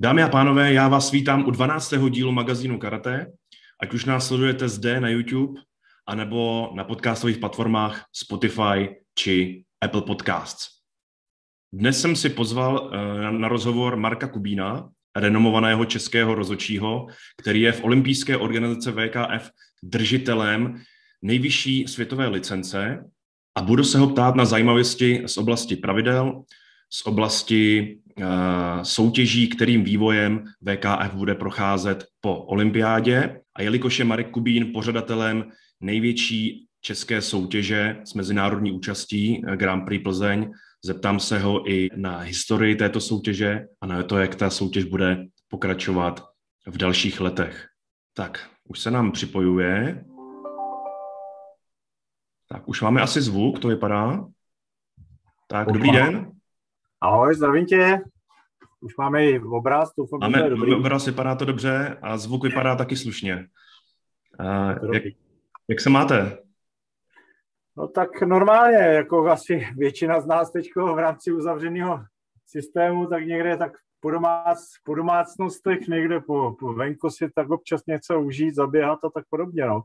Dámy a pánové, já vás vítám u 12. dílu magazínu Karate, ať už nás sledujete zde na YouTube, anebo na podcastových platformách Spotify či Apple Podcasts. Dnes jsem si pozval eh, na rozhovor Marka Kubína, renomovaného českého rozočího, který je v olympijské organizace VKF držitelem nejvyšší světové licence a budu se ho ptát na zajímavosti z oblasti pravidel, z oblasti soutěží, kterým vývojem VKF bude procházet po olympiádě. A jelikož je Marek Kubín pořadatelem největší české soutěže s mezinárodní účastí eh, Grand Prix Plzeň, zeptám se ho i na historii této soutěže a na to, jak ta soutěž bude pokračovat v dalších letech. Tak, už se nám připojuje. Tak, už máme asi zvuk, to vypadá. Tak, dobrý den. Ahoj, zdravím tě. Už máme i obraz, doufám, máme, že dobrý. obraz, vypadá to dobře a zvuk vypadá taky slušně. Uh, jak, jak se máte? No tak normálně, jako asi většina z nás teď v rámci uzavřeného systému, tak někde tak po, domác, po domácnostech, někde po, po venku si tak občas něco užít, zaběhat a tak podobně, no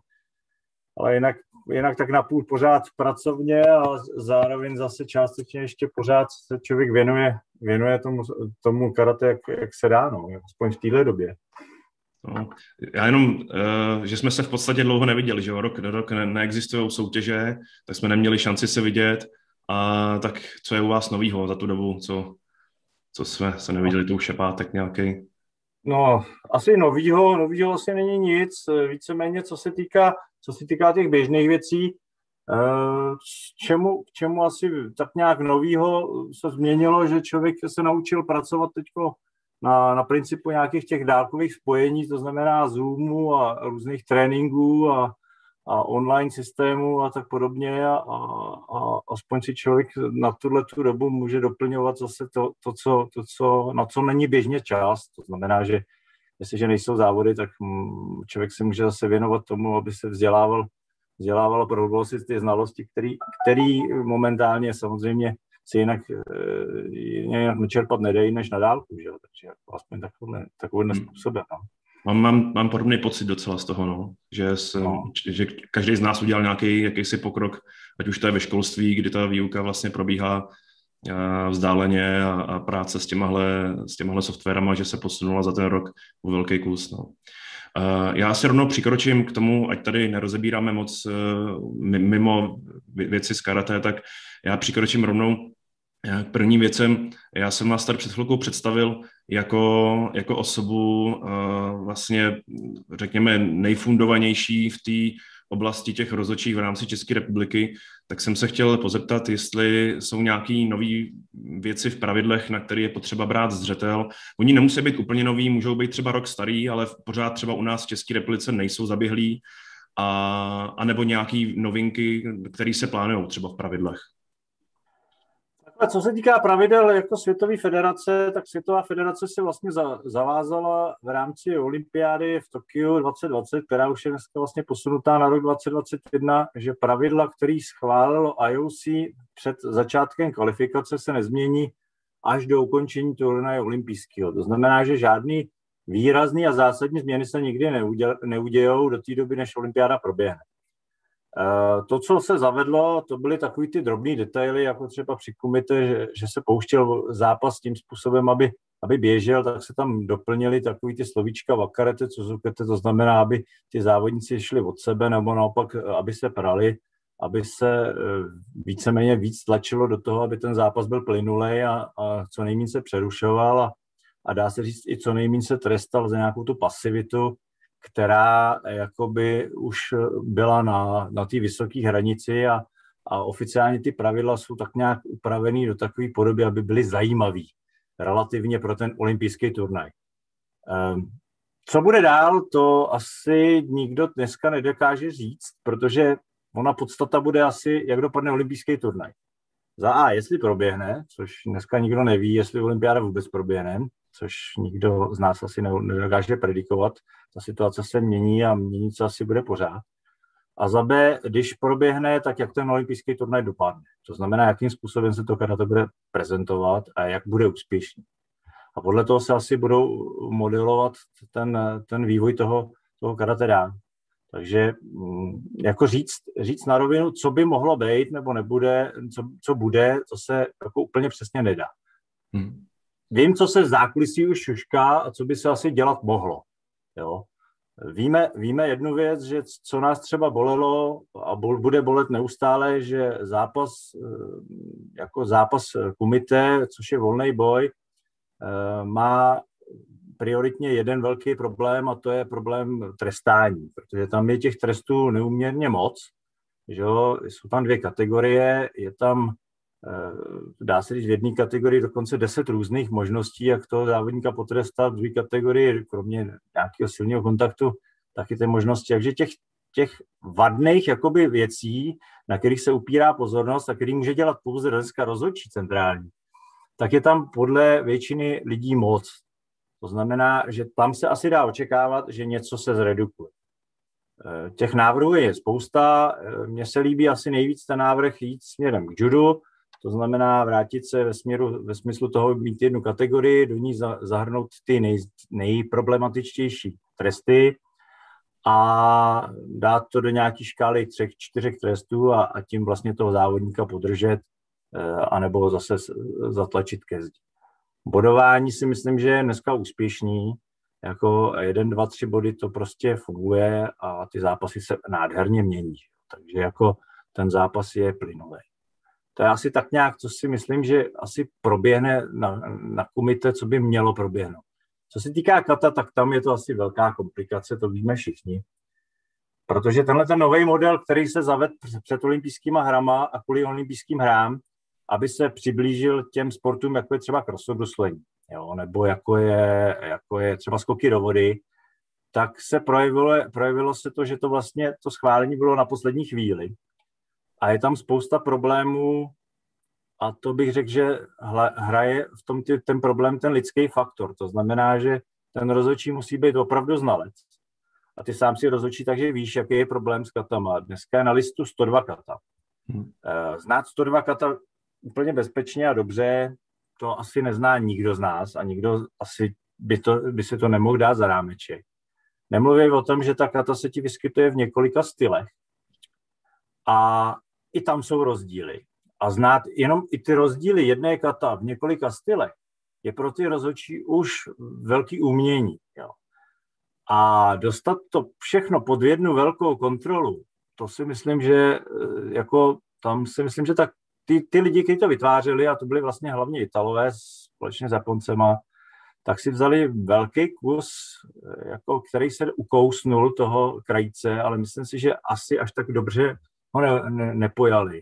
ale jinak, jinak tak napůl pořád pracovně a zároveň zase částečně ještě pořád se člověk věnuje, věnuje tomu, tomu karate, jak, jak se dá, no, aspoň v téhle době. No, já jenom, uh, že jsme se v podstatě dlouho neviděli, že rok do rok ne- neexistují soutěže, tak jsme neměli šanci se vidět. A tak co je u vás novýho za tu dobu, co, co jsme se neviděli, to už je pátek nějaký? No, asi novýho, novýho asi není nic, víceméně co se týká co se týká těch běžných věcí, eh, čemu, čemu asi tak nějak novýho se změnilo, že člověk se naučil pracovat teď na, na principu nějakých těch dálkových spojení, to znamená Zoomu a různých tréninků a, a online systému a tak podobně a, a, a aspoň si člověk na tuhle tu dobu může doplňovat zase to, to, co, to co, na co není běžně čas. To znamená, že jestliže nejsou závody, tak mm, člověk se může zase věnovat tomu, aby se vzdělával, vzdělával a prohluboval si ty znalosti, který, který momentálně samozřejmě si jinak, eh, jinak načerpat nedají než na dálku, že? takže jako aspoň takovým, takovým hmm. způsobem. No. Mám, mám, mám podobný pocit docela z toho, no. Že, jsem, no. že každý z nás udělal nějaký jakýsi pokrok, ať už to je ve školství, kdy ta výuka vlastně probíhá vzdáleně a, a práce s těmahle, s těmahle softwarama, že se posunula za ten rok o velký kus. No. Já se rovnou přikročím k tomu, ať tady nerozebíráme moc e, mimo věci z karate, tak já přikročím rovnou k prvním věcem. Já jsem vás tady před chvilkou představil jako, jako osobu e, vlastně, řekněme, nejfundovanější v té oblasti těch rozočích v rámci České republiky, tak jsem se chtěl pozeptat, jestli jsou nějaké nové věci v pravidlech, na které je potřeba brát zřetel. Oni nemusí být úplně noví, můžou být třeba rok starý, ale pořád třeba u nás v České republice nejsou zaběhlí, a, a nebo nějaké novinky, které se plánují třeba v pravidlech. A co se týká pravidel jako Světové federace, tak Světová federace se vlastně za, zavázala v rámci olympiády v Tokiu 2020, která už je dneska vlastně posunutá na rok 2021, že pravidla, který schválilo IOC před začátkem kvalifikace, se nezmění až do ukončení turnaje olympijského. To znamená, že žádný výrazný a zásadní změny se nikdy neudějou do té doby, než olympiáda proběhne. Eh, to, co se zavedlo, to byly takový ty drobné detaily, jako třeba při kumite, že, že se pouštěl zápas tím způsobem, aby, aby běžel, tak se tam doplnili takový ty slovíčka vakarete, co zukete, to znamená, aby ty závodníci šli od sebe, nebo naopak, aby se prali, aby se eh, víceméně víc tlačilo do toho, aby ten zápas byl plynulej a, a co nejméně se přerušoval a, a dá se říct i co nejméně se trestal za nějakou tu pasivitu, která jakoby už byla na, na té vysoké hranici a, a oficiálně ty pravidla jsou tak nějak upravený do takové podoby, aby byly zajímavý relativně pro ten olympijský turnaj. Um, co bude dál, to asi nikdo dneska nedokáže říct, protože ona podstata bude asi, jak dopadne olympijský turnaj. Za A, jestli proběhne, což dneska nikdo neví, jestli olympiáda vůbec proběhne, což nikdo z nás asi nedokáže predikovat. Ta situace se mění a mění se asi bude pořád. A za B, když proběhne, tak jak ten olympijský turnaj dopadne. To znamená, jakým způsobem se to karate bude prezentovat a jak bude úspěšný. A podle toho se asi budou modelovat ten, ten vývoj toho, toho karate dá. Takže mm, jako říct, říct na rovinu, co by mohlo být nebo nebude, co, co bude, to se jako úplně přesně nedá. Hmm. Vím, co se v zákulisí už šušká a co by se asi dělat mohlo. Jo? Víme, víme jednu věc, že co nás třeba bolelo a bude bolet neustále, že zápas, eh, jako zápas kumite, což je volný boj, eh, má prioritně jeden velký problém a to je problém trestání, protože tam je těch trestů neuměrně moc. Že jo? Jsou tam dvě kategorie, je tam, dá se říct, v jedné kategorii dokonce deset různých možností, jak toho závodníka potrestat, v druhé kategorii, kromě nějakého silného kontaktu, taky ty možnosti. Takže těch, těch vadných jakoby věcí, na kterých se upírá pozornost a který může dělat pouze dneska rozhodčí centrální, tak je tam podle většiny lidí moc. To znamená, že tam se asi dá očekávat, že něco se zredukuje. Eh, těch návrhů je spousta. Eh, mně se líbí asi nejvíc ten návrh jít směrem k judu, to znamená vrátit se ve, směru, ve smyslu toho mít jednu kategorii, do ní zahrnout ty nej, nejproblematičtější tresty a dát to do nějaké škály třech, čtyřech trestů a, a tím vlastně toho závodníka podržet eh, anebo zase zatlačit ke zdi. Bodování si myslím, že je dneska úspěšný. Jako jeden, dva, tři body to prostě funguje a ty zápasy se nádherně mění. Takže jako ten zápas je plynulý. To je asi tak nějak, co si myslím, že asi proběhne na, na kumite, co by mělo proběhnout. Co se týká kata, tak tam je to asi velká komplikace, to víme všichni. Protože tenhle ten nový model, který se zavedl před olympijskýma hrama a kvůli olympijským hrám, aby se přiblížil těm sportům, jako je třeba crossobruslení, jo, nebo jako je, jako je třeba skoky do vody, tak se projevilo, projevilo se to, že to vlastně to schválení bylo na poslední chvíli. A je tam spousta problémů a to bych řekl, že hraje v tom tě, ten problém ten lidský faktor. To znamená, že ten rozhodčí musí být opravdu znalec. A ty sám si rozhodčí, takže víš, jaký je problém s katama. Dneska je na listu 102 kata. Hmm. Eh, znát 102 kata úplně bezpečně a dobře, to asi nezná nikdo z nás a nikdo asi by, to, by si to nemohl dát za rámeček. Nemluvím o tom, že ta kata se ti vyskytuje v několika stylech a i tam jsou rozdíly. A znát jenom i ty rozdíly jedné kata v několika stylech je pro ty rozhodčí už velký umění. Jo. A dostat to všechno pod jednu velkou kontrolu, to si myslím, že eh, jako tam si myslím, že tak ty, ty lidi, kteří to vytvářeli, a to byli vlastně hlavně Italové společně s Japoncema, tak si vzali velký kus, eh, jako, který se ukousnul toho krajice, ale myslím si, že asi až tak dobře ho ne, ne, nepojali.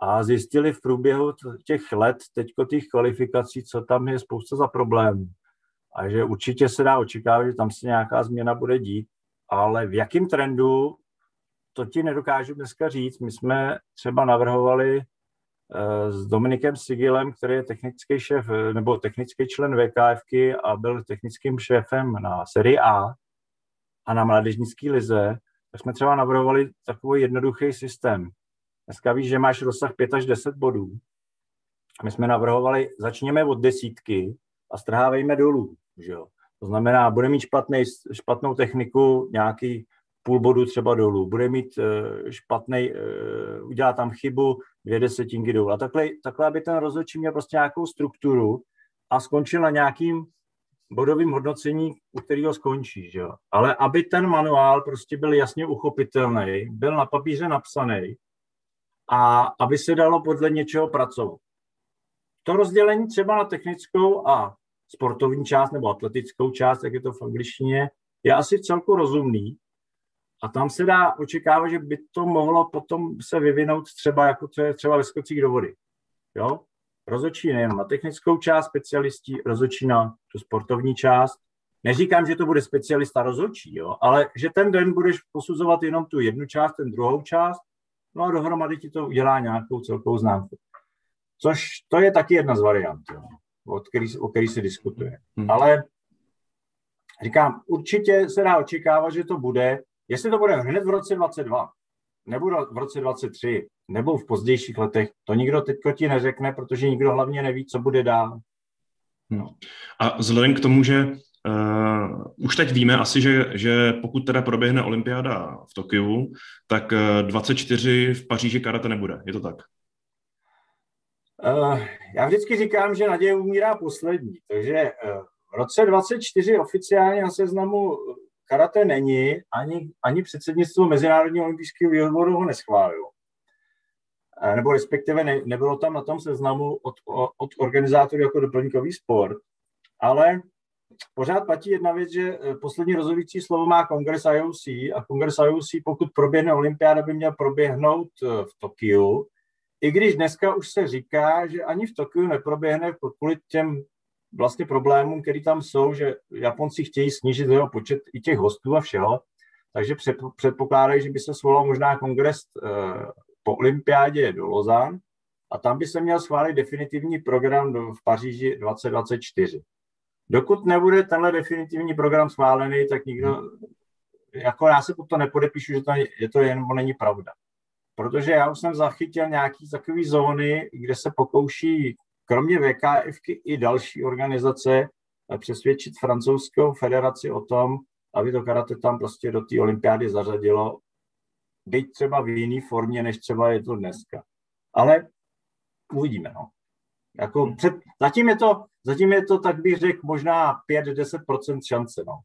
A zjistili v průběhu těch let, teďko těch kvalifikací, co tam je spousta za problémů. A že určitě se dá očekávat, že tam se nějaká změna bude dít, ale v jakém trendu, to ti nedokážu dneska říct. My jsme třeba navrhovali Eh, s Dominikem Sigilem, který je technický šéf nebo technický člen VKFky a byl technickým šéfem na sérii A a na mládežnické lize, tak jsme třeba navrhovali takový jednoduchý systém. Dneska víš, že máš rozsah 5 až 10 bodů. My jsme navrhovali, začněme od desítky a strhávejme dolů. Že jo? To znamená, bude mít špatný, špatnou techniku, nějaký půl bodu třeba dolů, bude mít uh, špatný, uh, udělá tam chybu, dvě desetinky dolů. A takhle, takhle, aby ten rozhodčí měl prostě nějakou strukturu a skončil na nějakým bodovým hodnocení, u kterého skončí. Že? Ale aby ten manuál prostě byl jasně uchopitelný, byl na papíře napsaný a aby se dalo podle něčeho pracovat. To rozdělení třeba na technickou a sportovní část nebo atletickou část, jak je to v angličtině, je asi celku rozumný, a tam se dá očekávat, že by to mohlo potom se vyvinout třeba jako to je třeba ve skocích do vody. Jo? Rozočí nejen na technickou část specialistí, rozočí na tu sportovní část. Neříkám, že to bude specialista rozhodčí, jo? ale že ten den budeš posuzovat jenom tu jednu část, ten druhou část, no a dohromady ti to udělá nějakou celkovou známku. Což to je taky jedna z variant, jo? O, který, o který se diskutuje. Hmm. Ale říkám, určitě se dá očekávat, že to bude Jestli to bude hned v roce 22, nebo v roce 23, nebo v pozdějších letech, to nikdo teďko ti neřekne, protože nikdo hlavně neví, co bude dál. Hmm. A vzhledem k tomu, že uh, už teď víme asi, že, že pokud teda proběhne olympiáda v Tokiu, tak uh, 24 v Paříži karate nebude. Je to tak? Uh, já vždycky říkám, že naděje umírá poslední, takže uh, v roce 24 oficiálně na seznamu karate není, ani, ani předsednictvo Mezinárodního olympijského výboru ho neschválilo. Uh, nebo respektive ne, nebylo tam na tom seznamu od, od organizátorů jako doplňkový sport, ale pořád platí jedna věc, že poslední rozhodující slovo má kongres IOC a kongres IOC, pokud proběhne olympiáda, by měl proběhnout v Tokiu, i když dneska už se říká, že ani v Tokiu neproběhne kvůli těm vlastně problémům, které tam jsou, že Japonci chtějí snížit jeho počet i těch hostů a všeho, takže předpokládají, že by se svolal možná kongres eh, po olympiádě do Lozán a tam by se měl schválit definitivní program v Paříži 2024. Dokud nebude tenhle definitivní program schválený, tak nikdo, jako já se to nepodepíšu, že to je to jen není pravda protože já už jsem zachytil nějaký takový zóny, kde se pokouší kromě VKF i další organizace přesvědčit francouzskou federaci o tom, aby to karate tam prostě do té olympiády zařadilo, byť třeba v jiné formě, než třeba je to dneska. Ale uvidíme, no. Jako hmm. před, zatím, je to, zatím je to, tak bych řekl, možná 5-10% šance, no.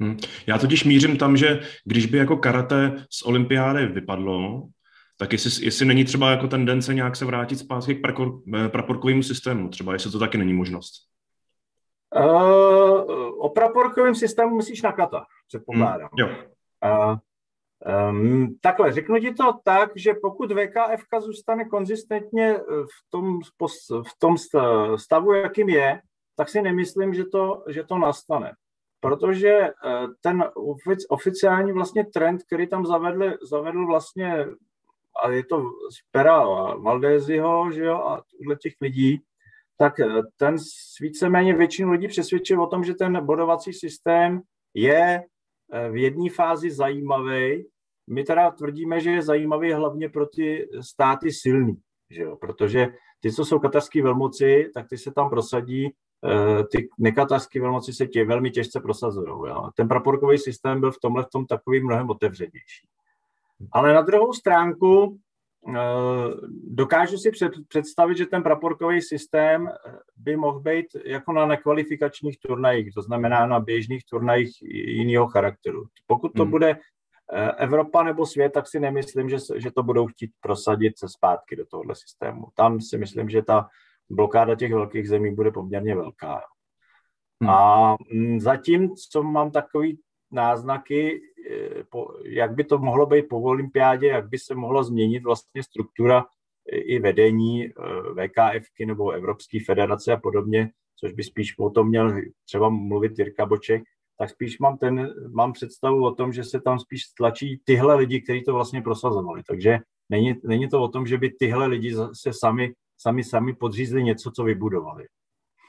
Hmm. Já totiž mířím tam, že když by jako karate z olympiády vypadlo, tak jestli, jestli není třeba jako tendence nějak se vrátit zpátky k eh, praporkovému systému, třeba jestli to taky není možnost. Uh, o praporkovém systému myslíš na kata, předpokládám. Hmm, jo. Uh, um, takhle, řeknu ti to tak, že pokud VKF zůstane konzistentně v tom, v tom stavu, jakým je, tak si nemyslím, že to, že to nastane. Protože ten oficiální vlastně trend, který tam zavedl, zavedl vlastně a je to z pera Valdéziho, že jo, a těch lidí, tak eh, ten víceméně většinu lidí přesvědčil o tom, že ten bodovací systém je eh, v jedné fázi zajímavý. My teda tvrdíme, že je zajímavý hlavně pro ty státy silný, že jo? protože ty, co jsou katarské velmoci, tak ty se tam prosadí, eh, ty nekatarské velmoci se tě velmi těžce prosazují. Ten praporkový systém byl v tomhle v tom takový mnohem otevřenější. Ale na druhou stránku eh, dokážu si představit, že ten praporkový systém eh, by mohl být jako na nekvalifikačních turnajích, to znamená na běžných turnajích jiného charakteru. Pokud to hmm. bude eh, Evropa nebo svět, tak si nemyslím, že, že to budou chtít prosadit se zpátky do tohohle systému. Tam si myslím, že ta blokáda těch velkých zemí bude poměrně velká. Hmm. A mm, zatím, co mám takový náznaky, eh, jak by to mohlo být po olympiádě, jak by se mohla změnit vlastně struktura i vedení eh, VKF nebo Evropské federace a podobně, což by spíš o tom měl třeba mluvit Jirka Boček, tak spíš mám, ten, mám představu o tom, že se tam spíš stlačí tyhle lidi, kteří to vlastně prosazovali. Takže není, není to o tom, že by tyhle lidi se sami, sami, sami podřízli něco, co vybudovali.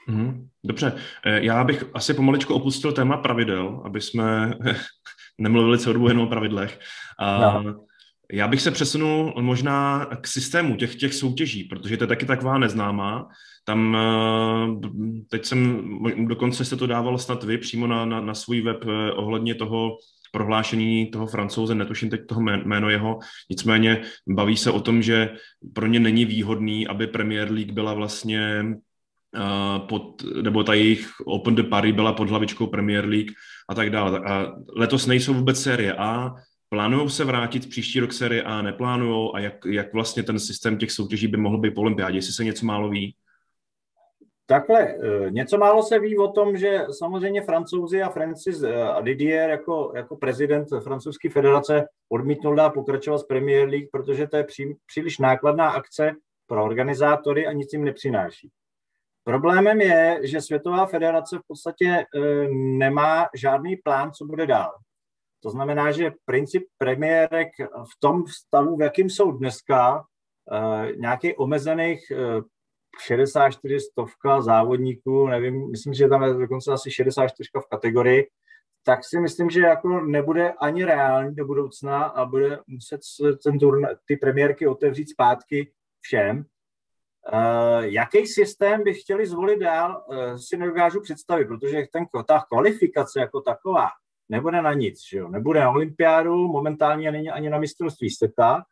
Mm, dobře, eh, já bych asi pomaličku opustil téma pravidel, aby jsme nemluvili celou dobu jenom o pravidlech. A no. Já bych se přesunul možná k systému těch, těch soutěží, protože to je taky taková neznámá. Tam eh, teď jsem, dokonce se to dával snad vy přímo na, na, na svůj web eh, ohledně toho prohlášení toho francouze, netuším teď toho jméno jeho, nicméně baví se o tom, že pro ně není výhodný, aby Premier League byla vlastně pod, nebo ta jejich Open de Paris byla pod hlavičkou Premier League a tak dále. A letos nejsou vůbec série A, plánují se vrátit příští rok série A, neplánujou a jak, jak vlastně ten systém těch soutěží by mohl být po olympiádě, jestli se něco málo ví? Takhle, e, něco málo se ví o tom, že samozřejmě francouzi a Francis e, a Didier jako, jako prezident francouzské federace odmítnul dát pokračovat s Premier League, protože to je pří, příliš nákladná akce pro organizátory a nic jim nepřináší. Problémem je, že Světová federace v podstatě e, nemá žádný plán, co bude dál. To znamená, že princip premiérek v tom stavu, v jakým jsou dneska, e, nějaký omezených 64 e, stovka závodníků, nevím, myslím, že tam je dokonce asi 64 v kategorii, tak si myslím, že jako nebude ani reální do budoucna a bude muset ten turn, ty premiérky otevřít zpátky všem. Uh, jaký systém by chtěli zvolit dál, uh, si nedokážu představit, protože ten, ta kvalifikace jako taková nebude na nic, že jo? nebude na olympiádu, momentálně není ani na mistrovství světa,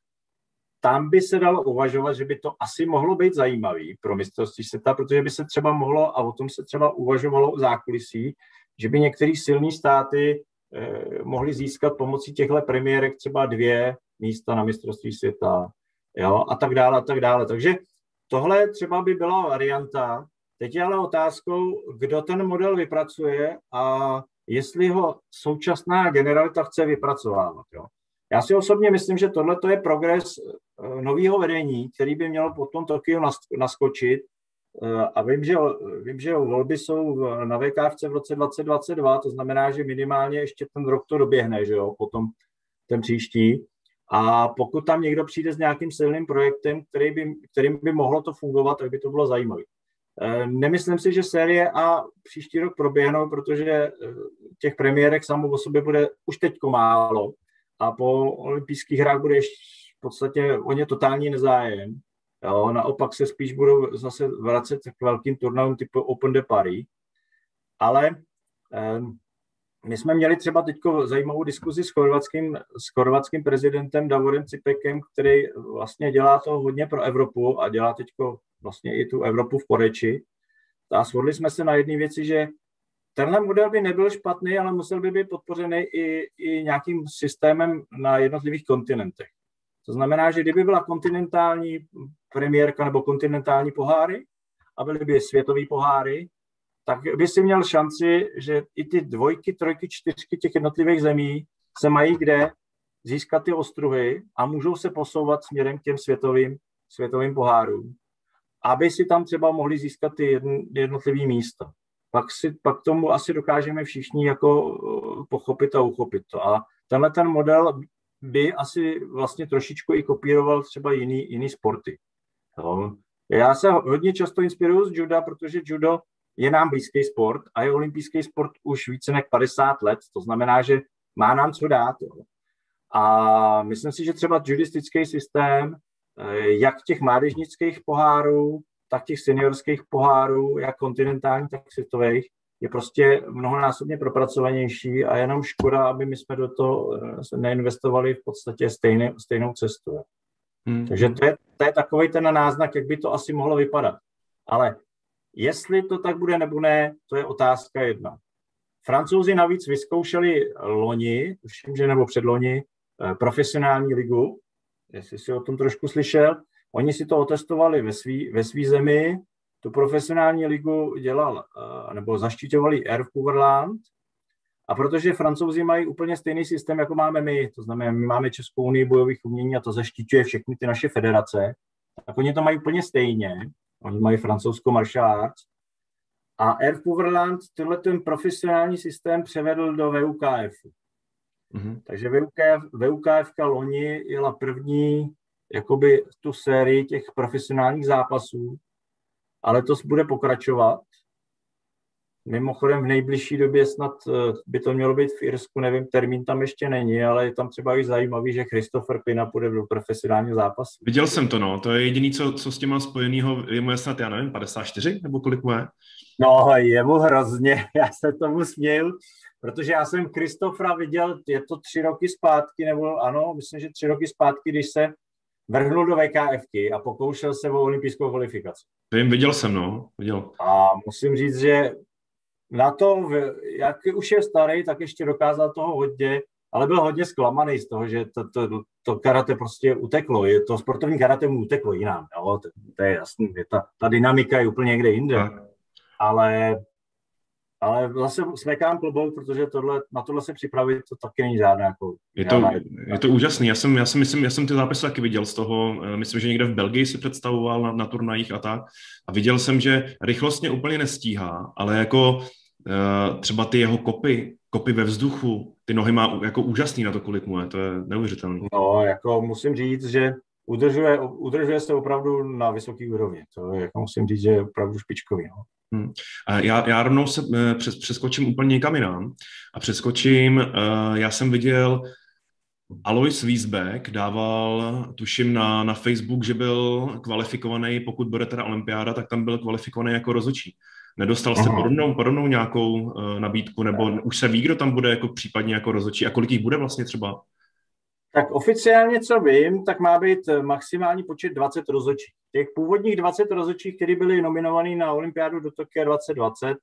tam by se dalo uvažovat, že by to asi mohlo být zajímavý pro mistrovství světa, protože by se třeba mohlo, a o tom se třeba uvažovalo v zákulisí, že by některé silné státy eh, mohly získat pomocí těchto premiérek třeba dvě místa na mistrovství světa, jo, a tak dále, a tak dále. Takže tohle třeba by byla varianta. Teď je ale otázkou, kdo ten model vypracuje a jestli ho současná generalita chce vypracovávat. Jo. Já si osobně myslím, že tohle je progres eh, nového vedení, který by mělo potom Tokio naskočit. Eh, a vím, že, vím, že volby jsou na VKFC v roce 2022, to znamená, že minimálně ještě ten rok to doběhne, že jo, potom ten příští. A pokud tam někdo přijde s nějakým silným projektem, který by, kterým by mohlo to fungovat, tak by to bylo zajímavé. Eh, nemyslím si, že série A příští rok proběhnou, protože těch premiérek samo o sobě bude už teď málo a po olympijských hrách bude v podstatě o ně totální nezájem. Jo, naopak se spíš budou zase vracet k velkým turnajům typu Open de Paris. Ale eh, my jsme měli třeba teď zajímavou diskuzi s chorvatským, s chorvatským prezidentem Davorem Cipekem, který vlastně dělá to hodně pro Evropu a dělá teď vlastně i tu Evropu v Poreči. A shodli jsme se na jedné věci, že Tenhle model by nebyl špatný, ale musel by být podpořený i, i nějakým systémem na jednotlivých kontinentech. To znamená, že kdyby byla kontinentální premiérka nebo kontinentální poháry a byly by světové poháry, tak by si měl šanci, že i ty dvojky, trojky, čtyřky těch jednotlivých zemí se mají kde získat ty ostruhy a můžou se posouvat směrem k těm světovým, světovým pohárům, aby si tam třeba mohli získat ty jednotlivé místa pak, si, pak tomu asi dokážeme všichni jako eh, pochopit a uchopit to. A tenhle ten model by asi vlastně trošičku i kopíroval třeba jiný, jiný sporty. No. Já se hodně často inspiruju z juda, protože judo je nám blízký sport a je olympijský sport už více než 50 let, to znamená, že má nám co dát. Jo. A myslím si, že třeba judistický systém, eh, jak těch mládežnických pohárů, tak těch seniorských pohárů, jak kontinentálních, tak světových, je prostě mnohonásobně propracovanější a jenom škoda, aby my jsme do toho eh, neinvestovali v podstatě stejné, stejnou cestu. Hmm. Takže to je, to je takový ten náznak, jak by to asi mohlo vypadat. Ale jestli to tak bude nebo ne, to je otázka jedna. Francouzi navíc vyzkoušeli loni, tuším, že nebo předloni, eh, profesionální ligu, jestli si o tom trošku slyšel, Oni si to otestovali ve své ve svý zemi, tu profesionální ligu dělal, eh, nebo zaštiťovali Air Coverland, a protože francouzi mají úplně stejný systém, jako máme my, to znamená, my máme Českou unii bojových umění a to zaštiťuje všechny ty naše federace, tak oni to mají úplně stejně. Oni mají francouzskou martial arts. A Air Coverland tenhle ten profesionální systém převedl do VUKF. Mm-hmm. Takže VUKF, VUKF loni jela první jakoby tu sérii těch profesionálních zápasů, ale to bude pokračovat. Mimochodem v nejbližší době snad eh, by to mělo být v Irsku, nevím, termín tam ještě není, ale je tam třeba i zajímavý, že Christopher Pina půjde do profesionálního zápasu. Viděl jsem to, no. To je jediný, co, co s tím mám spojenýho, je mu je snad, já nevím, 54 nebo kolik mu je? No, je mu hrozně, já se tomu směju, protože já jsem Kristofra viděl, je to tři roky zpátky, nebo ano, myslím, že tři roky zpátky, když se vrhnul do VKFky a pokoušel se o olympijskou kvalifikaci. Vím, viděl jsem, no, viděl. A musím říct, že na to, jak už je starý, tak ještě dokázal toho hodně, ale byl hodně zklamaný z toho, že to, to, to karate prostě uteklo. Je to sportovní karate mu uteklo jinam. Jo? To, to je jasný, ta, ta dynamika je úplně někde jinde. Ale ale zase smekám klobouk, protože tohle, na tohle se připravit, to taky není žádné. Jako, je, to, je to úžasný. Já jsem, já jsem myslím, já jsem ty zápisy taky viděl z toho, eh, myslím, že někde v Belgii si představoval na, na turnajích a tak. A viděl jsem, že rychlostně úplně nestíhá, ale jako třeba ty jeho kopy, kopy ve vzduchu, ty nohy má jako úžasný na to, kolik mu je, to je neuvěřitelné. No, jako musím říct, že udržuje, udržuje se opravdu na vysoké úrovni. To jako musím říct, že je opravdu špičkový. No. Hmm. Já, já rovnou se eh, přes, přeskočím úplně někam jinam a přeskočím, já jsem viděl Alois Wiesbeck dával, tuším, na, na Facebook, že byl kvalifikovaný, pokud bude teda olympiáda, tak tam byl kvalifikovaný jako rozočí. Nedostal jste podobnou, podobnou nějakou uh, nabídku, nebo už se ví, kdo tam bude jako případně jako rozočí a kolik jich bude vlastně třeba? Tak oficiálně, co vím, tak má být maximální počet 20 rozočích. Těch původních 20 rozočích, kteří byli nominovaní na olympiádu do Tokia 2020,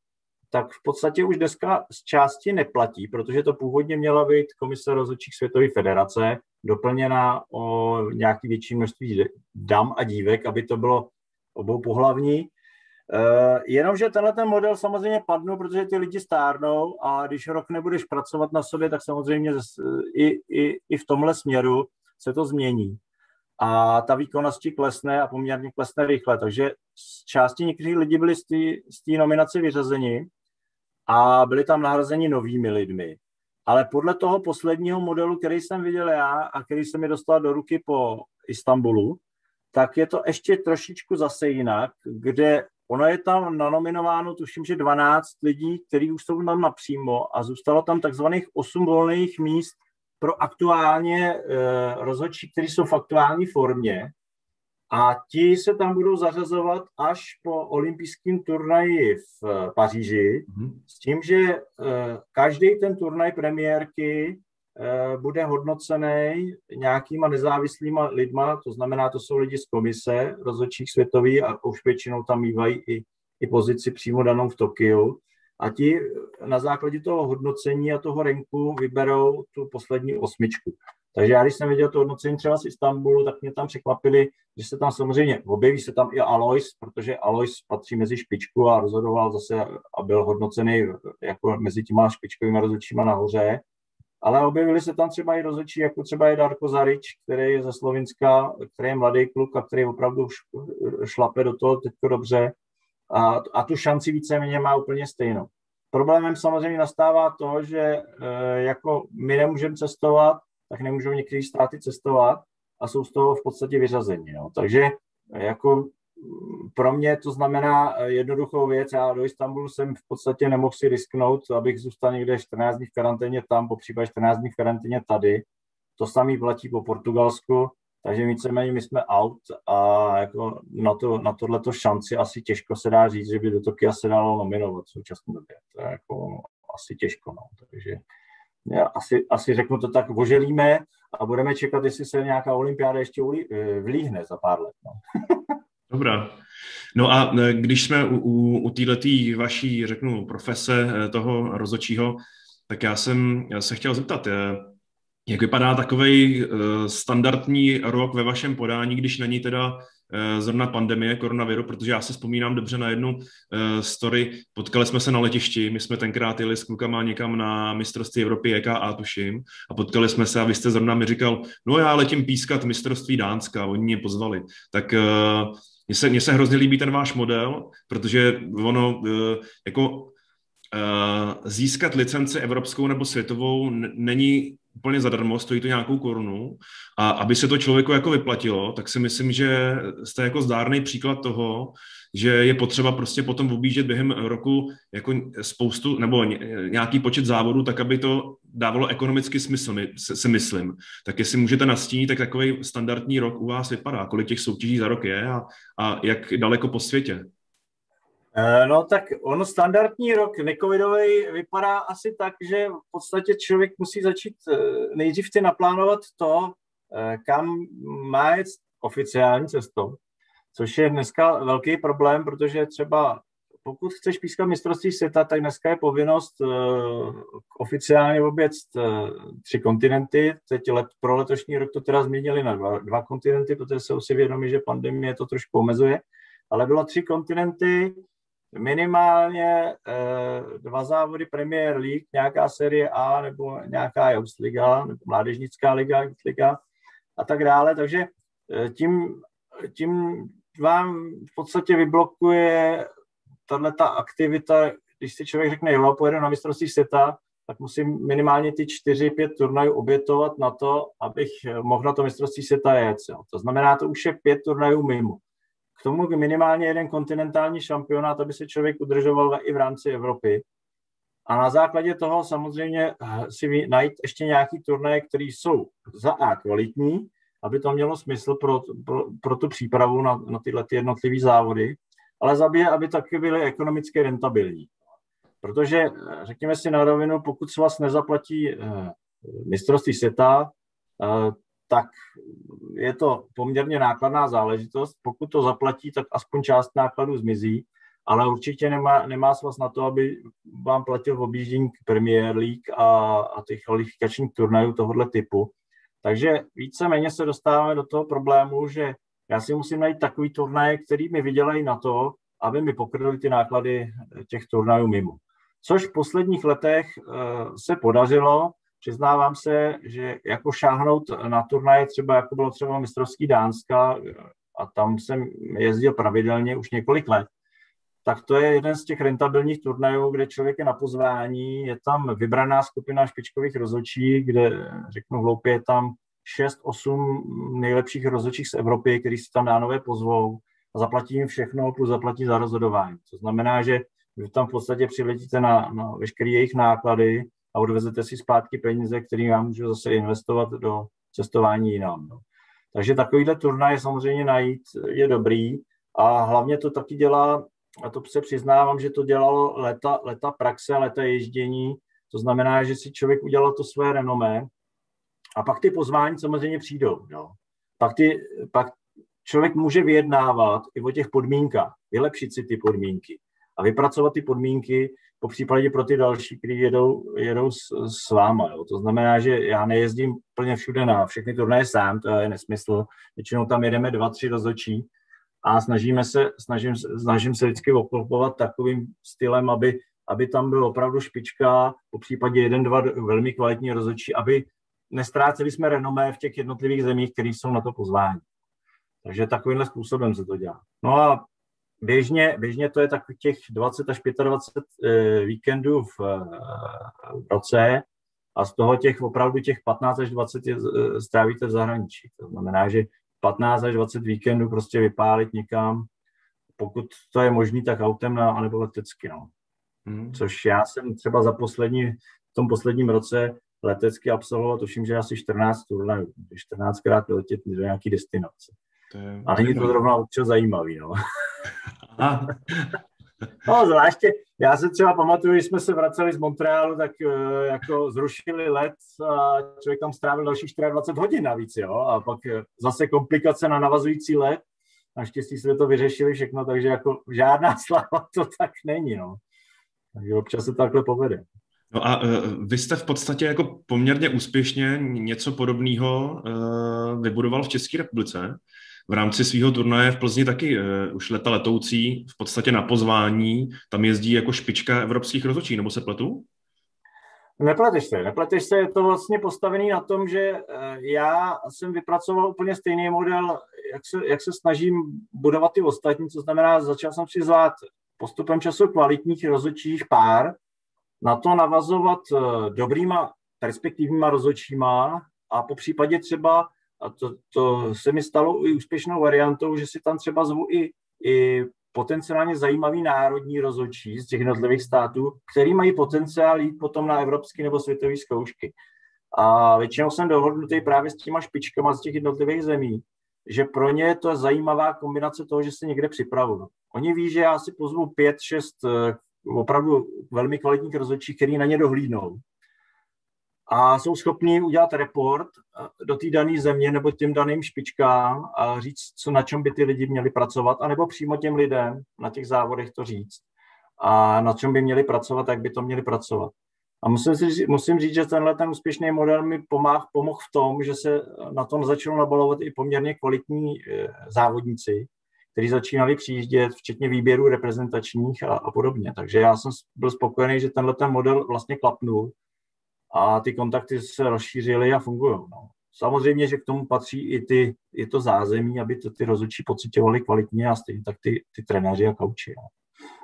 tak v podstatě už dneska z části neplatí, protože to původně měla být komise rozhodčích Světové federace, doplněna o nějaký větší množství dam a dívek, aby to bylo obou pohlavní. Uh, jenomže tenhle ten model samozřejmě padnul, protože ty lidi stárnou a když rok nebudeš pracovat na sobě, tak samozřejmě i, i, i v tomhle směru se to změní. A ta výkonnost klesne a poměrně klesne rychle. Takže z části někteří lidi byli z té nominace vyřazeni a byli tam nahrazeni novými lidmi. Ale podle toho posledního modelu, který jsem viděl já a který se mi dostal do ruky po Istanbulu, tak je to ještě trošičku zase jinak, kde ono je tam nanominováno, tuším, že 12 lidí, kteří už jsou tam napřímo a zůstalo tam takzvaných 8 volných míst pro aktuálně eh, rozhodčí, kteří jsou v aktuální formě a ti se tam budou zařazovat až po olympijském turnaji v eh, Paříži, mm-hmm. s tím, že eh, každý ten turnaj premiérky bude hodnocený nějakýma nezávislýma lidma, to znamená, to jsou lidi z komise rozhodčích světový a už většinou tam mývají i, i pozici přímo danou v Tokiu. A ti na základě toho hodnocení a toho renku vyberou tu poslední osmičku. Takže já, když jsem viděl to hodnocení třeba z Istanbulu, tak mě tam překvapili, že se tam samozřejmě objeví se tam i Alois, protože Alois patří mezi špičku a rozhodoval zase a byl hodnocený jako mezi těma špičkovými rozhodčíma nahoře. Ale objevili se tam třeba i rozhodčí, jako třeba je Darko Zarič, který je ze Slovenska, který je mladý kluk a který opravdu šlape do toho teď dobře a, a tu šanci víceméně má úplně stejnou. Problémem samozřejmě nastává to, že e, jako my nemůžeme cestovat, tak nemůžou některé státy cestovat a jsou z toho v podstatě vyřazeni. No. Takže jako pro mě to znamená jednoduchou věc. Já do Istanbulu jsem v podstatě nemohl si risknout, abych zůstal někde 14 dní v karanténě tam, po případě 14 dní v karanténě tady. To samý platí po Portugalsku, takže víceméně my jsme out a jako na, to, na tohleto šanci asi těžko se dá říct, že by do Tokia se dalo nominovat v současné době. To je jako asi těžko. No. Takže asi, asi řeknu to tak, oželíme a budeme čekat, jestli se nějaká olympiáda ještě eh, vlíhne za pár let. No. Dobrá. No a eh, když jsme u, u, u této vaší, řeknu, profese eh, toho rozočího, tak já jsem já se chtěl zeptat, jak vypadá takový standardní rok ve vašem podání, když není teda zrovna pandemie koronaviru, protože já si vzpomínám dobře na jednu story. Potkali jsme se na letišti, my jsme tenkrát jeli s klukama někam na mistrovství Evropy EKA, tuším, a potkali jsme se a vy jste zrovna mi říkal, no já letím pískat mistrovství Dánska, oni mě pozvali. Tak mně se, mně se hrozně líbí ten váš model, protože ono uh, jako získat licenci evropskou nebo světovou není úplně zadarmo, stojí to nějakou korunu a aby se to člověku jako vyplatilo, tak si myslím, že jste jako zdárný příklad toho, že je potřeba prostě potom objíždět během roku jako spoustu nebo nějaký počet závodů, tak aby to dávalo ekonomicky smysl, si myslím. Tak jestli můžete nastínit, tak takový standardní rok u vás vypadá, kolik těch soutěží za rok je a, a jak daleko po světě? Eh, no tak ono standardní rok necovidový vypadá asi tak, že v podstatě člověk musí začít eh, nejdřív si naplánovat to, eh, kam má jet oficiální cestou, což je dneska velký problém, protože třeba pokud chceš pískat mistrovství světa, tak dneska je povinnost oficiálně obět tři kontinenty. Teď let, pro letošní rok to teda změnili na dva, dva kontinenty, protože jsou si vědomi, že pandemie to trošku omezuje. Ale bylo tři kontinenty, minimálně eh, dva závody Premier League, nějaká série A nebo nějaká Liga, nebo Mládežnická liga, liga a tak dále. Takže eh, tím, tím vám v podstatě vyblokuje tahle ta aktivita, když si člověk řekne, jo, pojedu na mistrovství světa, tak musím minimálně ty čtyři, pět turnajů obětovat na to, abych mohl na to mistrovství světa jet. Jo. To znamená, to už je pět turnajů mimo k tomu minimálně jeden kontinentální šampionát, aby se člověk udržoval i v rámci Evropy. a na základě toho samozřejmě eh, si najít ještě nějaký turnaje, které jsou za A kvalitní, aby to mělo smysl pro, pro, pro tu přípravu na, na tyhle ty jednotlivé závody, ale za B, aby taky byly ekonomicky rentabilní. Protože, eh, řekněme si na rovinu, pokud se vás nezaplatí mistrovství světa, tak je to poměrně nákladná záležitost. Pokud to zaplatí, tak aspoň část nákladů zmizí, ale určitě nemá, nemá svaz na to, aby vám platil v objíždění Premier League a, a těch kvalifikačních turnajů tohoto typu. Takže víceméně se dostáváme do toho problému, že já si musím najít takový turnaj, který mi vydělají na to, aby mi pokryly ty náklady těch turnajů mimo. Což v posledních letech uh, se podařilo, Přiznávám se, že jako šáhnout na turnaje třeba, jako bylo třeba mistrovský Dánska, a tam jsem jezdil pravidelně už několik let, tak to je jeden z těch rentabilních turnajů, kde člověk je na pozvání, je tam vybraná skupina špičkových rozhodčí, kde, řeknu hloupě, je tam 6-8 nejlepších rozhodčích z Evropy, který si tam dánové pozvou a zaplatí jim všechno, plus zaplatí za rozhodování. To znamená, že vy tam v podstatě přiletíte na, na veškeré jejich náklady, a odvezete si zpátky peníze, které vám můžu zase investovat do cestování jinam. No. Takže takovýhle turnaj samozřejmě najít je dobrý a hlavně to taky dělá, a to se přiznávám, že to dělalo leta, leta praxe, leta ježdění, to znamená, že si člověk udělal to své renomé a pak ty pozvání samozřejmě přijdou. No. Pak, ty, pak člověk může vyjednávat i o těch podmínkách, vylepšit si ty podmínky a vypracovat ty podmínky, po případě pro ty další, kteří jedou, jedou s, s váma. Jo. To znamená, že já nejezdím plně všude na všechny turnaje sám, to je nesmysl. Většinou tam jedeme dva, tři rozhodčí a snažíme se, snažím, snažím se vždycky oklopovat takovým stylem, aby, aby tam byl opravdu špička, po případě jeden, dva velmi kvalitní rozhodčí, aby nestráceli jsme renomé v těch jednotlivých zemích, které jsou na to pozvání. Takže takovýmhle způsobem se to dělá. No a Běžně, běžně to je tak těch 20 až 25 eh, víkendů v, eh, v roce a z toho těch opravdu těch 15 až 20 je, eh, strávíte v zahraničí. To znamená, že 15 až 20 víkendů prostě vypálit někam, pokud to je možný, tak autem na, anebo letecky. No. Hmm. Což já jsem třeba za poslední, v tom posledním roce letecky absolvoval, tuším, že asi 14 turnajů, 14 krát letět do nějaký destinace. Je... A není to zrovna občas zajímavý, no. no, zvláště, já se třeba pamatuju, když jsme se vraceli z Montrealu, tak uh, jako zrušili let a člověk tam strávil dalších 24 hodin navíc, jo, a pak uh, zase komplikace na navazující let. Naštěstí jsme to vyřešili všechno, takže jako žádná slava to tak není, no. Takže občas se takhle povede. No a uh, vy jste v podstatě jako poměrně úspěšně něco podobného uh, vybudoval v České republice v rámci svého turnaje v Plzni taky uh, už leta letoucí v podstatě na pozvání, tam jezdí jako špička evropských rozhodčí, nebo se pletu? Nepleteš se, nepleteš se, je to vlastně postavený na tom, že eh, já jsem vypracoval úplně stejný model, jak se, jak se snažím budovat ty ostatní, co znamená, začal jsem si zvát postupem času kvalitních rozhodčích pár, na to navazovat eh, dobrýma perspektivníma rozhodčíma a po případě třeba a to, to se mi stalo i úspěšnou variantou, že si tam třeba zvu i, i potenciálně zajímavý národní rozhodčí z těch jednotlivých států, který mají potenciál jít potom na evropské nebo světové zkoušky. A většinou jsem dohodnutý právě s těma špičkama z těch jednotlivých zemí, že pro ně je to zajímavá kombinace toho, že se někde připravují. Oni ví, že já si pozvu pět, šest eh, opravdu velmi kvalitních rozhodčích, který na ně dohlídnou a jsou schopní udělat report eh, do té dané země nebo těm daným špičkám a říct, co na čem by ty lidi měli pracovat, anebo přímo těm lidem na těch závodech to říct a na čem by měli pracovat, jak by to měli pracovat. A musím, si, musím říct, že tenhle ten úspěšný model mi pomáh, pomohl v tom, že se na tom začalo nabalovat i poměrně kvalitní e, závodníci, kteří začínali přijíždět, včetně výběrů reprezentačních a, a podobně. Takže já jsem byl spokojený, že tenhle ten model vlastně klapnul a ty kontakty se rozšířily a fungují. No. Samozřejmě, že k tomu patří i, ty, i to zázemí, aby to ty rozhodčí pocitovali kvalitně a stejně tak ty, ty trenéři a kauči. No.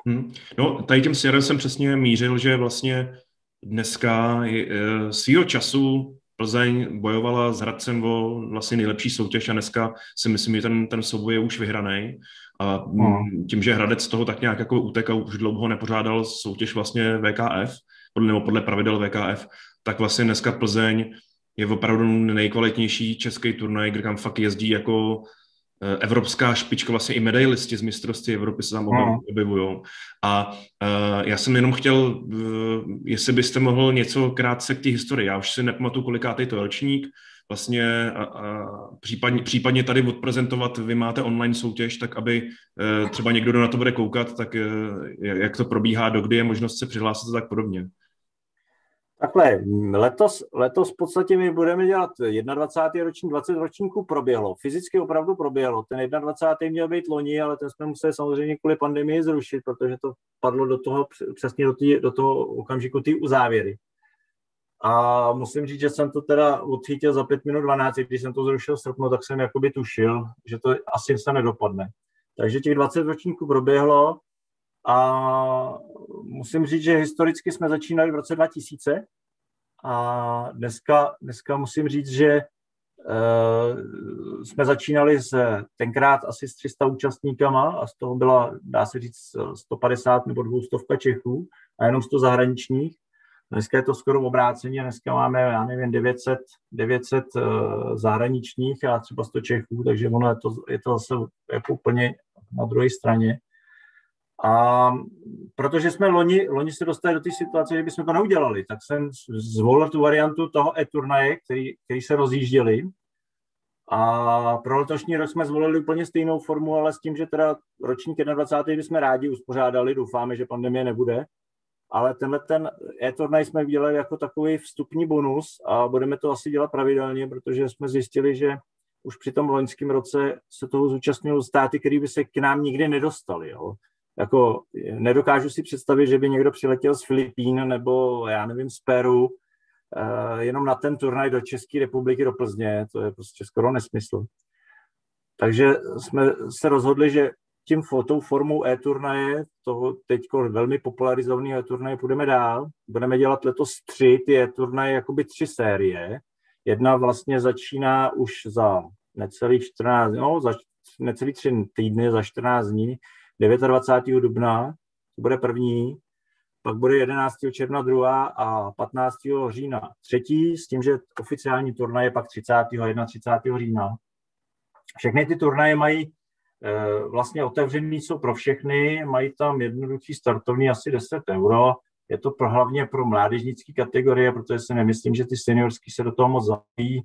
Hmm. No, tady tím směrem jsem přesně mířil, že vlastně dneska e, svýho času Plzeň bojovala s Hradcem o vlastně nejlepší soutěž a dneska si myslím, že ten, ten souboj je už vyhraný. A hmm. tím, že Hradec z toho tak nějak jako utek a už dlouho nepořádal soutěž vlastně VKF, podle, nebo podle pravidel VKF, tak vlastně dneska Plzeň je opravdu nejkvalitnější český turnaj, kde tam fakt jezdí jako eh, evropská špička, vlastně i medailisti z mistrovství Evropy se tam no. objevují. A uh, já jsem jenom chtěl, uh, jestli byste mohl něco krátce k té historii. Já už si nepamatuju, kolikátý to ročník, vlastně a, a případně, případně tady odprezentovat, vy máte online soutěž, tak aby uh, třeba někdo, kdo na to bude koukat, tak uh, jak to probíhá, dokdy je možnost se přihlásit a tak podobně. Takhle, letos, letos v podstatě my budeme dělat 21. ročník, 20 ročníků proběhlo. Fyzicky opravdu proběhlo. Ten 21. měl být loni, ale ten jsme museli samozřejmě kvůli pandemii zrušit, protože to padlo do toho, přesně do, tý, do toho okamžiku ty uzávěry. A musím říct, že jsem to teda odchytil za 5 minut 12, když jsem to zrušil v srpnu, tak jsem jakoby tušil, že to asi se nedopadne. Takže těch 20 ročníků proběhlo, a musím říct, že historicky jsme začínali v roce 2000 a dneska, dneska musím říct, že uh, jsme začínali s tenkrát asi s 300 účastníkama a z toho byla, dá se říct, 150 nebo 200 Čechů a jenom 100 zahraničních. Dneska je to skoro v obráceně, dneska máme, já nevím, 900, 900 uh, zahraničních a třeba 100 Čechů, takže ono je to, je to zase jako úplně na druhé straně. A protože jsme loni, loni se dostali do té situace, že bychom to neudělali, tak jsem zvolil tu variantu toho e-turnaje, který, který se rozjížděli. A pro letošní rok jsme zvolili úplně stejnou formu, ale s tím, že teda ročník 21. bychom rádi uspořádali, doufáme, že pandemie nebude. Ale tenhle ten e-turnaj jsme udělali jako takový vstupní bonus a budeme to asi dělat pravidelně, protože jsme zjistili, že už při tom loňském roce se toho zúčastnili státy, které by se k nám nikdy nedostali. Jo jako nedokážu si představit, že by někdo přiletěl z Filipín nebo já nevím z Peru uh, jenom na ten turnaj do České republiky, do Plzně, to je prostě skoro nesmysl. Takže jsme se rozhodli, že tím tou formou e-turnaje, toho teď velmi popularizovaného e-turnaje, půjdeme dál. Budeme dělat letos tři ty e-turnaje, jakoby tři série. Jedna vlastně začíná už za necelých 14, no, za necelých tři týdny, za 14 dní 29. dubna, to bude první, pak bude 11. června druhá a 15. října třetí, s tím, že oficiální turnaj je pak 30. a 31. října. Všechny ty turnaje mají e, vlastně otevřený jsou pro všechny, mají tam jednoduchý startovní asi 10 euro. Je to pro, hlavně pro mládežnické kategorie, protože si nemyslím, že ty seniorský se do toho moc zapojí.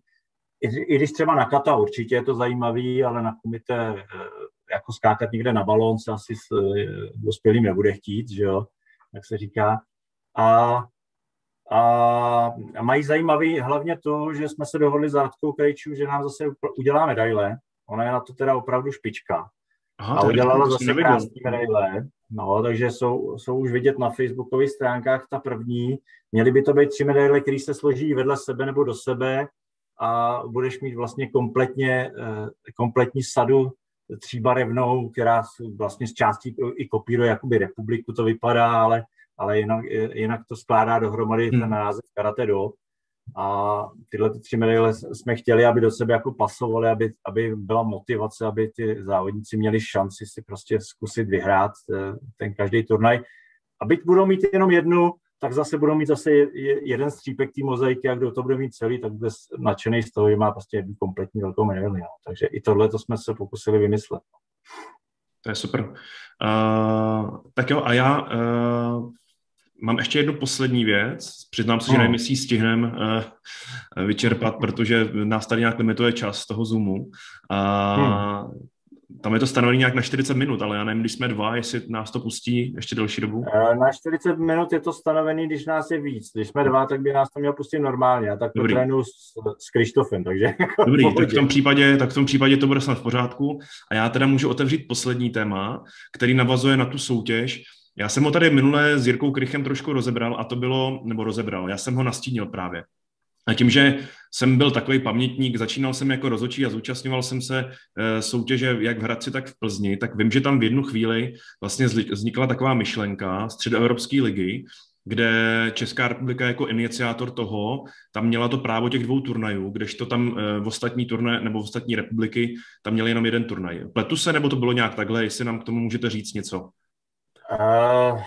I, I když třeba na kata určitě je to zajímavý, ale na komité e, jako skákat někde na balón se asi s eh, dospělým nebude chtít, že jo, jak se říká. A, a, a mají zajímavý hlavně to, že jsme se dohodli s Radkou Krejčů, že nám zase udělá medaile. Ona je na to teda opravdu špička. Aha, a udělala zase krásné medaile. No, takže jsou, jsou už vidět na facebookových stránkách ta první. Měly by to být tři medaile, které se složí vedle sebe nebo do sebe a budeš mít vlastně kompletně, eh, kompletní sadu tříbarevnou, která vlastně z částí i kopíruje jakoby republiku, to vypadá, ale, ale jinak, jinak to skládá dohromady hmm. ten název Karate Do. A tyhle ty tři medaile jsme chtěli, aby do sebe jako pasovaly, aby, aby byla motivace, aby ty závodníci měli šanci si prostě zkusit vyhrát eh, ten každý turnaj. A byť budou mít jenom jednu, tak zase budou mít zase jeden střípek té mozaiky a kdo to bude mít celý, tak bude nadšený z toho, že má prostě jednu kompletní velkou medaili. No. Takže i tohle to jsme se pokusili vymyslet. To je super. Uh, tak jo, a já uh, mám ještě jednu poslední věc. Přiznám se, že nevím, jestli stihneme uh, vyčerpat, protože nás tady nějak limituje čas toho Zoomu. Uh, hmm tam je to stanovené nějak na 40 minut, ale já nevím, když jsme dva, jestli nás to pustí ještě delší dobu. Eh, na 40 minut je to stanovený, když nás je víc. Když jsme dva, tak by nás to mělo pustit normálně. Já tak to trénu s, s Krištofem, takže... Jako Dobrý, tak v, tom případě, tak v tom případě to bude snad v pořádku. A já teda můžu otevřít poslední téma, který navazuje na tu soutěž. Já jsem ho tady minule s Jirkou Krychem trošku rozebral a to bylo, nebo rozebral, já jsem ho nastínil právě. A tím, že jsem byl takový pamětník, začínal jsem jako rozočí a zúčastňoval jsem se e, soutěže jak v Hradci, tak v Plzni, tak vím, že tam v jednu chvíli vlastně vznikla taková myšlenka středoevropské ligy, kde Česká republika jako iniciátor toho tam měla to právo těch dvou turnajů, kdežto tam e, v ostatní turné nebo v ostatní republiky tam měli jenom jeden turnaj. Pletu se, nebo to bylo nějak takhle, jestli nám k tomu můžete říct něco? Uh,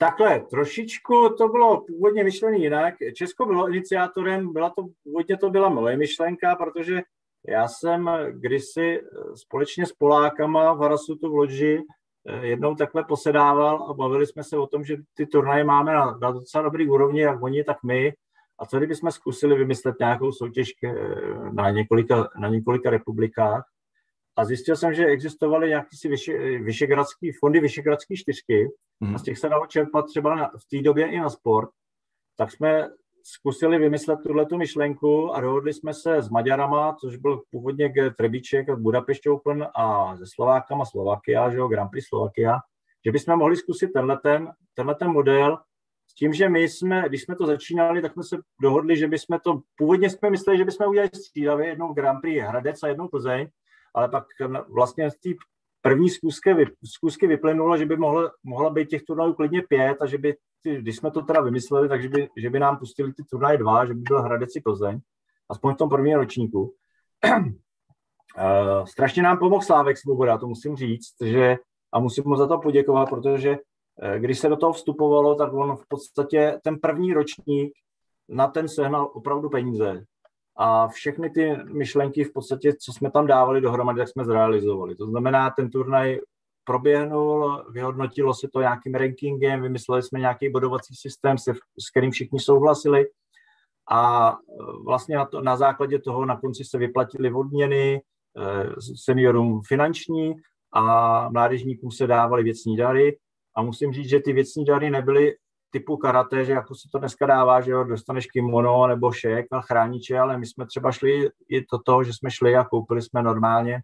Takhle, trošičku to bylo původně myšlené jinak. Česko bylo iniciátorem, byla to, původně to byla moje myšlenka, protože já jsem kdysi společně s Polákama v Harasutu v Lodži eh, jednou takhle posedával a bavili jsme se o tom, že ty turnaje máme na, na docela dobrý úrovni, jak oni, tak my. A co kdybychom zkusili vymyslet nějakou soutěž eh, na několika, na několika republikách? A zjistil jsem, že existovaly nějaké si vyše, vyšegradský, fondy Vyšegradské čtyřky mm. a z těch se dalo čerpat třeba na, v té době i na sport. Tak jsme zkusili vymyslet tuhle tu myšlenku a dohodli jsme se s Maďarama, což byl původně Trebíček, Budapešť Open a se Slovákama Slovakia, že jo, Grand Prix Slovakia, že bychom mohli zkusit tenhle ten, tenhle ten model s tím, že my jsme, když jsme to začínali, tak jsme se dohodli, že bychom to, původně jsme mysleli, že bychom udělali střídavě jednou Grand Prix Hradec a jednou Plzeň, ale pak vlastně z té první zkusky, zkusky vyplynulo, že by mohla, mohla být těch turnajů klidně pět a že by, když jsme to teda vymysleli, takže by, že by nám pustili ty turnaje dva, že by byl Hradec i Plzeň, aspoň v tom prvním ročníku. uh, strašně nám pomohl Slávek Svoboda, to musím říct, že a musím mu za to poděkovat, protože uh, když se do toho vstupovalo, tak on v podstatě ten první ročník na ten sehnal opravdu peníze a všechny ty myšlenky v podstatě, co jsme tam dávali dohromady, tak jsme zrealizovali. To znamená, ten turnaj proběhnul, vyhodnotilo se to nějakým rankingem, vymysleli jsme nějaký bodovací systém, se, s kterým všichni souhlasili a vlastně na, to, na základě toho na konci se vyplatily odměny eh, seniorům finanční a mládežníkům se dávaly věcní dary a musím říct, že ty věcní dary nebyly typu karate, že jako se to dneska dává, že jo, dostaneš kimono nebo šek a chrániče, ale my jsme třeba šli i do toho, že jsme šli a koupili jsme normálně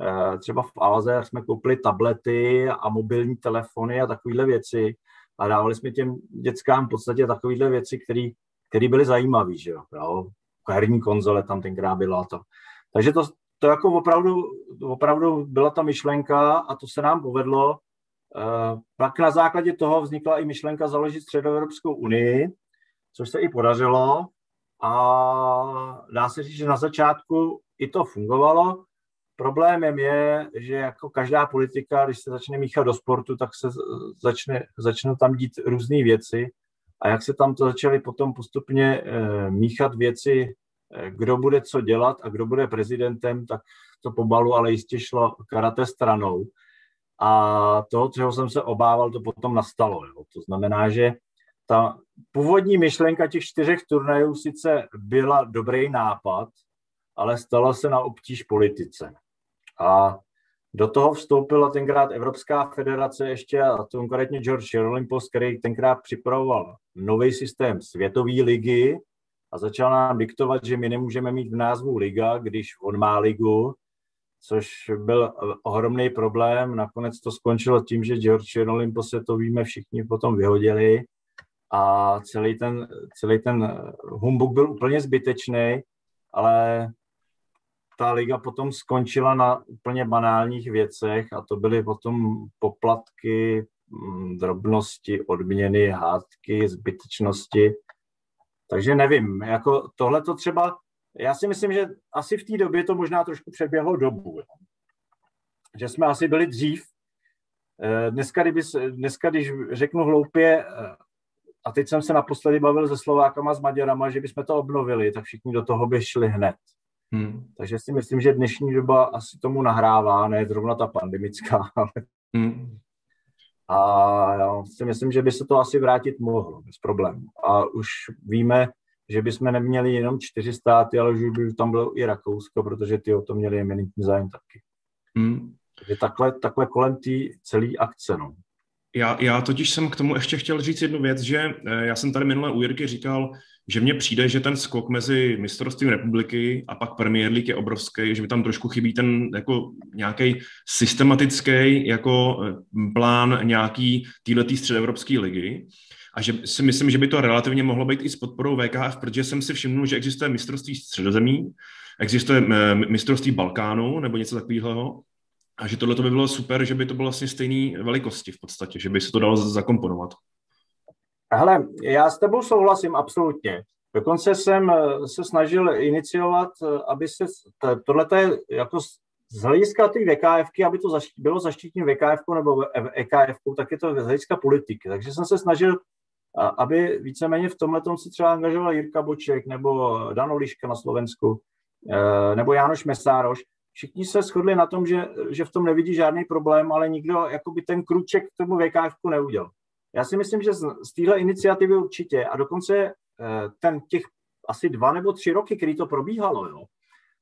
eh, třeba v Alze jsme koupili tablety a mobilní telefony a takovéhle věci a dávali jsme těm dětskám v podstatě takovéhle věci, které byly zajímavé, že jo, jo. Herní konzole tam tenkrát byla to. Takže to, to jako opravdu, opravdu byla ta myšlenka a to se nám povedlo pak na základě toho vznikla i myšlenka založit Středoevropskou unii, což se i podařilo. A dá se říct, že na začátku i to fungovalo. Problémem je, že jako každá politika, když se začne míchat do sportu, tak se začne, začnou tam dít různé věci. A jak se tam to začaly potom postupně e, míchat věci, e, kdo bude co dělat a kdo bude prezidentem, tak to pomalu ale jistě šlo karate stranou. A to, čeho jsem se obával, to potom nastalo. Jo. To znamená, že ta původní myšlenka těch čtyřech turnajů sice byla dobrý nápad, ale stala se na obtíž politice. A do toho vstoupila tenkrát Evropská federace ještě, a to konkrétně George Olympos, který tenkrát připravoval nový systém světové ligy a začal nám diktovat, že my nemůžeme mít v názvu liga, když on má ligu, což byl ohromný problém. Nakonec to skončilo tím, že George se to víme všichni potom vyhodili a celý ten, celý ten humbuk byl úplně zbytečný, ale ta liga potom skončila na úplně banálních věcech a to byly potom poplatky, mm, drobnosti, odměny, hádky, zbytečnosti. Takže nevím, jako tohle to třeba já si myslím, že asi v té době to možná trošku přeběhlo dobu. Jo. Že jsme asi byli dřív. Eh, dneska, kdyby, dneska když řeknu hloupě, eh, a teď jsem se naposledy bavil se Slovákama, s Maďarama, že bychom to obnovili, tak všichni do toho by šli hned. Hmm. Takže si myslím, že dnešní doba asi tomu nahrává, ne zrovna ta pandemická, ale... Hmm. A já si myslím, že by se to asi vrátit mohlo bez problémů. A už víme, že bychom neměli jenom čtyři státy, ale že by tam bylo i Rakousko, protože ty o to měli eminentní zájem taky. Hmm. Takže takhle, takhle kolem té celé akce. No. Já, já totiž jsem k tomu ještě chtěl říct jednu věc, že eh, já jsem tady minule u Jirky říkal, že mně přijde, že ten skok mezi mistrovstvím republiky a pak Premier League je obrovský, že mi tam trošku chybí ten jako nějaký systematický jako eh, plán nějaký této středoevropské ligy. A že si myslím, že by to relativně mohlo být i s podporou VKF, protože jsem si všiml, že existuje mistrovství středozemí, existuje eh, mistrovství Balkánu nebo něco takového. A že tohle by bylo super, že by to bylo vlastně stejné velikosti v podstatě, že by se to dalo zakomponovat. Hele, já s tebou souhlasím absolutně. Dokonce jsem eh, se snažil iniciovat, eh, aby se, tohle je jako z hlediska té VKF, aby to zaští, bylo zaštítěno VKF nebo EKF, tak je to z hlediska politiky. Takže jsem se snažil, aby víceméně v tomhle se třeba angažoval Jirka Boček nebo Dano Liška na Slovensku, e, nebo Jánoš Mesároš. Všichni se shodli na tom, že, že v tom nevidí žádný problém, ale nikdo jakoby ten kruček k tomu VKF neudělal. Já si myslím, že z, z téhle iniciativy určitě a dokonce e, ten těch asi dva nebo tři roky, který to probíhalo, jo,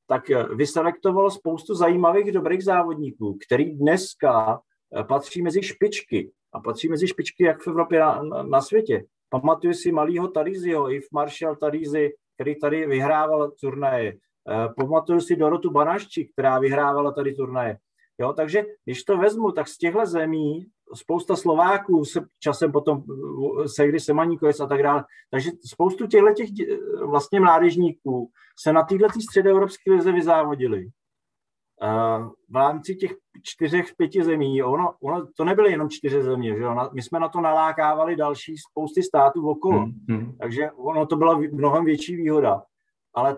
tak eh, vyselektovalo spoustu zajímavých, dobrých závodníků, který dneska eh, patří mezi špičky. A patří mezi špičky jak v Evropě na, na, na světě. Pamatuju si malýho Tariziho, Yves Marshall Tarizi, který tady vyhrával turnaje. Eh, pamatuju si Dorotu Banašči, která vyhrávala tady turnaje. Jo, takže když to vezmu, tak z těchto zemí spousta Slováků se časem potom se kdy Semaníkovic a tak dále. Takže spoustu těchto těch vlastně mládežníků se na této středoevropské lize vyzávodili. V rámci těch čtyřech, pěti zemí, ono, ono, to nebyly jenom čtyři země, že? my jsme na to nalákávali další spousty států okolo, hmm, hmm. takže ono to byla mnohem větší výhoda. Ale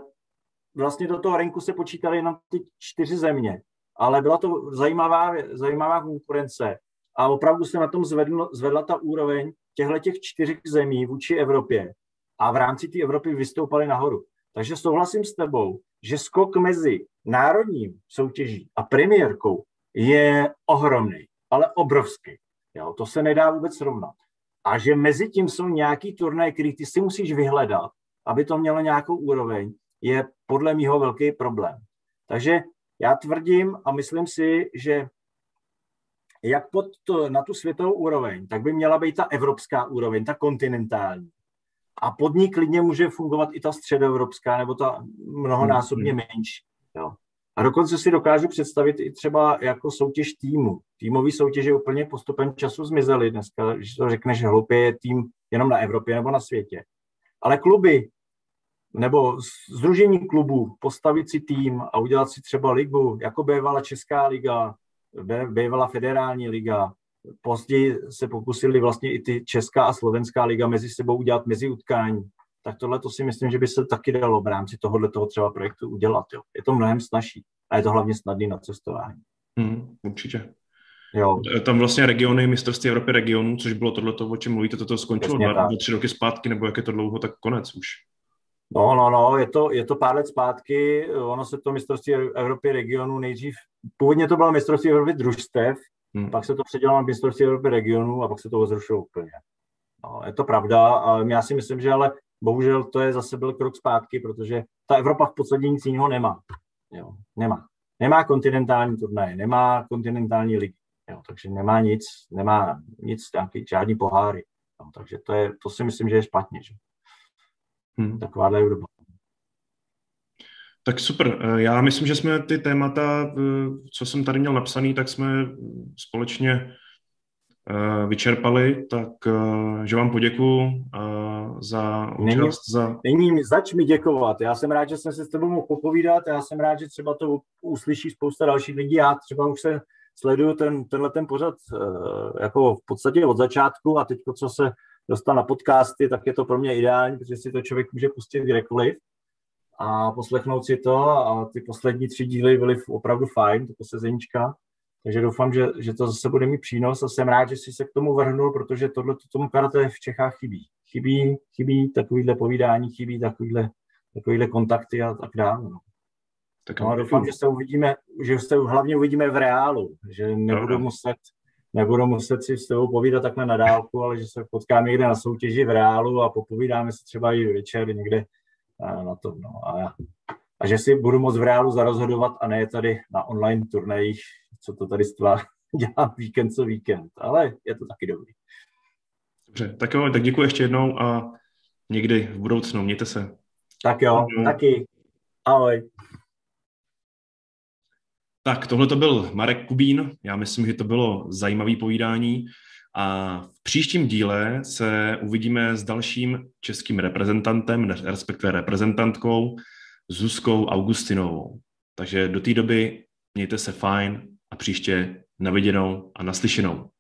vlastně do toho rinku se počítaly jenom ty čtyři země, ale byla to zajímavá, zajímavá konkurence a opravdu se na tom zvedl, zvedla ta úroveň těchto těch čtyř zemí vůči Evropě a v rámci té Evropy vystoupali nahoru. Takže souhlasím s tebou, že skok mezi národním soutěží a premiérkou je ohromný, ale obrovský. Jo, to se nedá vůbec srovnat. A že mezi tím jsou nějaký turnaje, který ty si musíš vyhledat, aby to mělo nějakou úroveň, je podle mého velký problém. Takže já tvrdím a myslím si, že jak pod to, na tu světovou úroveň, tak by měla být ta evropská úroveň, ta kontinentální. A pod ní klidně může fungovat i ta středoevropská nebo ta mnohonásobně hmm. menší. Jo. A dokonce si dokážu představit i třeba jako soutěž týmu. Týmový soutěže úplně postupem času zmizely. Dneska, když to řekneš hloupě, je tým jenom na Evropě nebo na světě. Ale kluby nebo združení klubů, postavit si tým a udělat si třeba ligu, jako bývala Česká liga, bývala federální liga, později se pokusili vlastně i ty Česká a Slovenská liga mezi sebou udělat mezi utkání. Tak tohle to si myslím, že by se taky dalo v rámci tohohle toho třeba projektu udělat. Jo. Je to mnohem snažší a je to hlavně snadný na cestování. Hmm, určitě. Jo. Tam vlastně regiony, mistrovství Evropy regionů, což bylo tohle, o čem mluvíte, toto skončilo dva, dva, tři roky zpátky, nebo jak je to dlouho, tak konec už. No, no, no, je to, je to pár let zpátky, ono se to mistrovství Evropy regionu nejdřív, původně to bylo mistrovství Evropy družstev, hmm. pak se to předělalo na mistrovství Evropy regionu a pak se to zrušilo úplně. No, je to pravda, ale já si myslím, že ale bohužel to je zase byl krok zpátky, protože ta Evropa v podstatě nic jiného nemá. Jo, nemá. Nemá kontinentální turnaje, nemá kontinentální ligy, jo, takže nemá nic, nemá nic, nějaký, žádný poháry. Jo, takže to, je, to si myslím, že je špatně. Že? Hmm. Takováhle doba. Tak super. Eh, já myslím, že jsme ty témata, eh, co jsem tady měl napsaný, tak jsme společně eh, vyčerpali, tak že vám poděkuju za účast. Za... Není, zač mi děkovat. Já jsem rád, že jsem se s tebou mohl popovídat. Já jsem rád, že třeba to uslyší spousta dalších lidí. Já třeba už se sleduju ten, tenhle ten pořad jako v podstatě od začátku a teď, co se dostal na podcasty, tak je to pro mě ideální, protože si to člověk může pustit kdekoliv a poslechnout si to a ty poslední tři díly byly opravdu fajn, to posezeníčka. Takže doufám, že, že to zase bude mít přínos a jsem rád, že jsi se k tomu vrhnul, protože tohle to tomu karate v Čechách chybí. Chybí, chybí takovýhle povídání, chybí takovýhle, takovýhle kontakty a tak dále. No. Tak no a doufám, že se uvidíme, že se hlavně uvidíme v reálu, že nebudu muset nebudu muset si s tebou povídat takhle na dálku, ale že se potkáme někde na soutěži v reálu a popovídáme si třeba i večer někde na to. No. A, a že si budu moct v reálu zarozhodovat a ne tady na online turnajích, co to tady stvá, dělám víkend co víkend, ale je to taky dobrý. Dobře, tak jo, tak děkuji ještě jednou a někdy v budoucnu, mějte se. Tak jo, Ahoj. taky. Ahoj. Tak tohle to byl Marek Kubín. Já myslím, že to bylo zajímavé povídání. A v příštím díle se uvidíme s dalším českým reprezentantem, respektive reprezentantkou, Zuzkou Augustinovou. Takže do té doby mějte se fajn a příště naviděnou a naslyšenou.